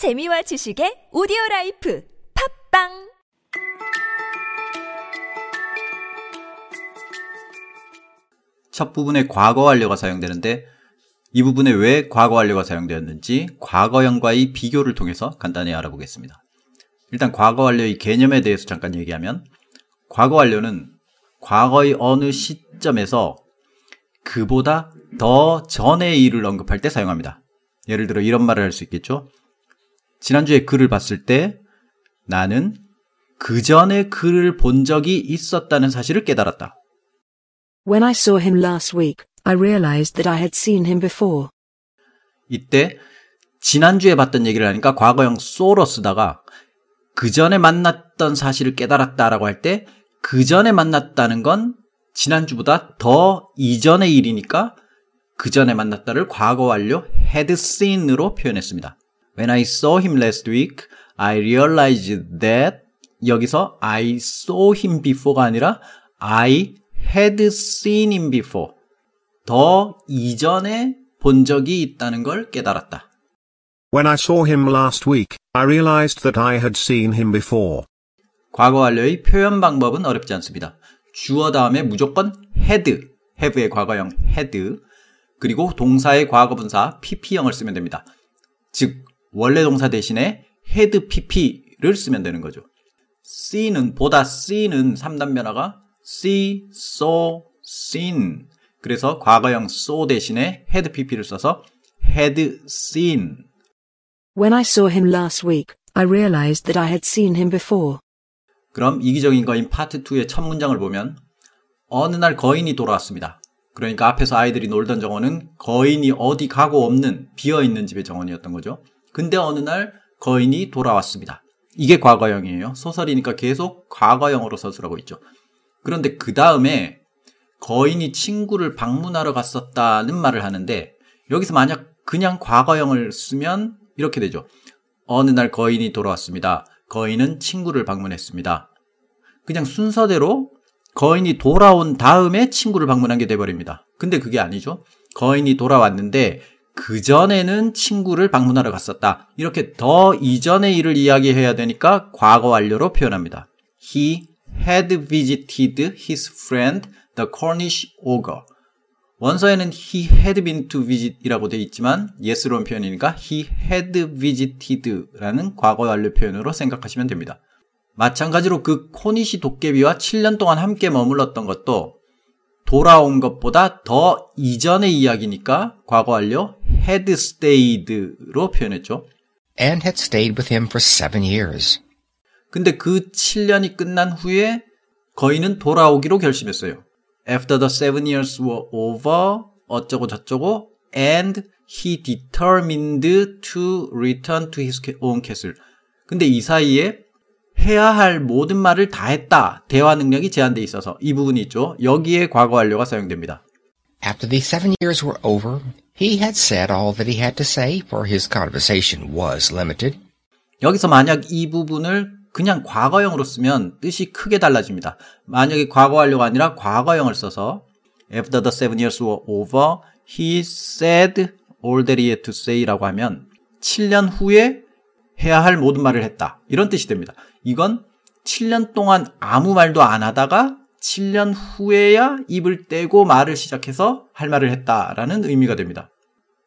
재미와 지식의 오디오 life 팟빵 첫 부분에 과거 완료가 사용되는데 이 부분에 왜 과거 완료가 사용되었는지 과거형과의 비교를 통해서 간단히 알아보겠습니다. 일단 과거 완료의 개념에 대해서 잠깐 얘기하면 과거 완료는 과거의 어느 시점에서 그보다 더 전의 일을 언급할 때 사용합니다. 예를 들어 이런 말을 할 수 있겠죠. 지난주에 글을 봤을 때 나는 그 전에 글을 본 적이 있었다는 사실을 깨달았다. When I saw him last week, I realized that I had seen him before. 이때 지난주에 봤던 얘기를 하니까 과거형 so로 쓰다가 그 전에 만났던 사실을 깨달았다라고 할 때 그 전에 만났다는 건 지난주보다 더 이전의 일이니까 그 전에 만났다를 과거 완료 had seen으로 표현했습니다. When I saw him last week, I realized that 여기서 I saw him before가 아니라 I had seen him before. 더 이전에 본 적이 있다는 걸 깨달았다. When I saw him last week, I realized that I had seen him before. 과거 완료의 표현 방법은 어렵지 않습니다. 주어 다음에 무조건 had, have의 과거형 had, 그리고 동사의 과거분사 pp형을 쓰면 됩니다. 즉, 원래 동사 대신에 had pp를 쓰면 되는 거죠. see는, 보다 see는 3단 변화가 see, saw, seen. 그래서 과거형 saw 대신에 had pp를 써서 had seen. When I saw him last week, I realized that I had seen him before. 그럼 이기적인 거인 파트 2의 첫 문장을 보면 어느 날 거인이 돌아왔습니다. 그러니까 앞에서 아이들이 놀던 정원은 거인이 어디 가고 없는 비어 있는 집의 정원이었던 거죠. 근데 어느 날 거인이 돌아왔습니다. 이게 과거형이에요. 소설이니까 계속 과거형으로 서술하고 있죠. 그런데 그 다음에 거인이 친구를 방문하러 갔었다는 말을 하는데 여기서 만약 그냥 과거형을 쓰면 이렇게 되죠. 어느 날 거인이 돌아왔습니다. 거인은 친구를 방문했습니다. 그냥 순서대로 거인이 돌아온 다음에 친구를 방문한 게 돼버립니다. 근데 그게 아니죠. 거인이 돌아왔는데 그 전에는 친구를 방문하러 갔었다. 이렇게 더 이전의 일을 이야기해야 되니까 과거 완료로 표현합니다. He had visited his friend the Cornish ogre. 원서에는 he had been to visit 이라고 되어 있지만 예스로운 표현이니까 he had visited 라는 과거 완료 표현으로 생각하시면 됩니다. 마찬가지로 그 코니시 도깨비와 7년 동안 함께 머물렀던 것도 돌아온 것보다 더 이전의 이야기니까 과거 완료 had stayed로 표현했죠. and had stayed with him for seven years. 근데 그 7년이 끝난 후에 거인은 돌아오기로 결심했어요. After the seven years were over, 어쩌고 저쩌고, and he determined to return to his own castle. 근데 이 사이에 해야 할 모든 말을 다 했다. 대화 능력이 제한돼 있어서 이 부분이 있죠. 여기에 과거 완료가 사용됩니다. After the seven years were over, he had said all that he had to say, for his conversation was limited. 여기서 만약 이 부분을 그냥 과거형으로 쓰면 뜻이 크게 달라집니다. 만약에 과거 완료가 아니라 과거형을 써서 After the seven years were over, he said all that he had to say라고 하면 7년 후에 해야 할 모든 말을 했다. 이런 뜻이 됩니다. 이건 7년 동안 아무 말도 안 하다가 7년 후에야 입을 떼고 말을 시작해서 할 말을 했다라는 의미가 됩니다.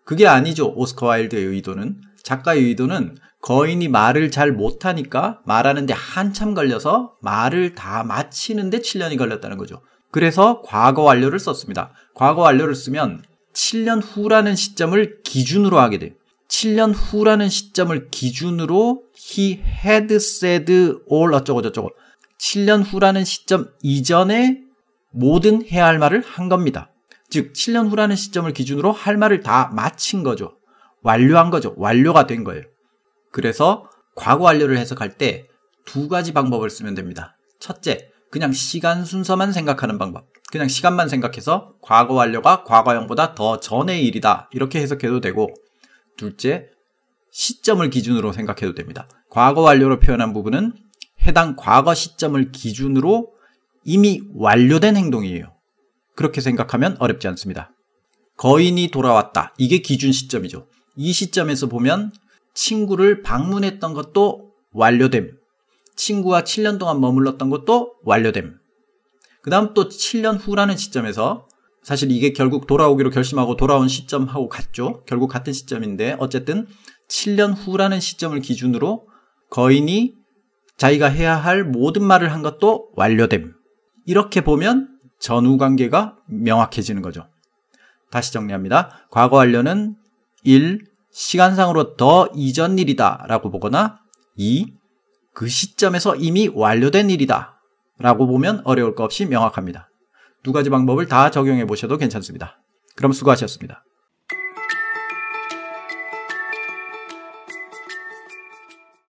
그게 아니죠. 오스카 와일드의 의도는. 작가의 의도는 거인이 말을 잘 못하니까 말하는데 한참 걸려서 말을 다 마치는데 7년이 걸렸다는 거죠. 그래서 과거 완료를 썼습니다. 과거 완료를 쓰면 7년 후라는 시점을 기준으로 하게 돼요. 7년 후라는 시점을 기준으로 he had said all 어쩌고 저쩌고 7년 후라는 시점 이전에 모든 해야 할 말을 한 겁니다. 즉 7년 후라는 시점을 기준으로 할 말을 다 마친 거죠. 완료한 거죠. 완료가 된 거예요. 그래서 과거 완료를 해석할 때 두 가지 방법을 쓰면 됩니다. 첫째, 그냥 시간 순서만 생각하는 방법. 그냥 시간만 생각해서 과거 완료가 과거형보다 더 전의 일이다. 이렇게 해석해도 되고 둘째, 시점을 기준으로 생각해도 됩니다. 과거 완료로 표현한 부분은 해당 과거 시점을 기준으로 이미 완료된 행동이에요. 그렇게 생각하면 어렵지 않습니다. 거인이 돌아왔다. 이게 기준 시점이죠. 이 시점에서 보면 친구를 방문했던 것도 완료됨. 친구와 7년 동안 머물렀던 것도 완료됨. 그 다음 또 7년 후라는 시점에서 사실 이게 결국 돌아오기로 결심하고 돌아온 시점하고 같죠. 결국 같은 시점인데 어쨌든 7년 후라는 시점을 기준으로 거인이 자기가 해야 할 모든 말을 한 것도 완료됨. 이렇게 보면 전후 관계가 명확해지는 거죠. 다시 정리합니다. 과거 완료는 1. 시간상으로 더 이전 일이다 라고 보거나 2. 그 시점에서 이미 완료된 일이다 라고 보면 어려울 거 없이 명확합니다. 두 가지 방법을 다 적용해 보셔도 괜찮습니다. 그럼 수고하셨습니다.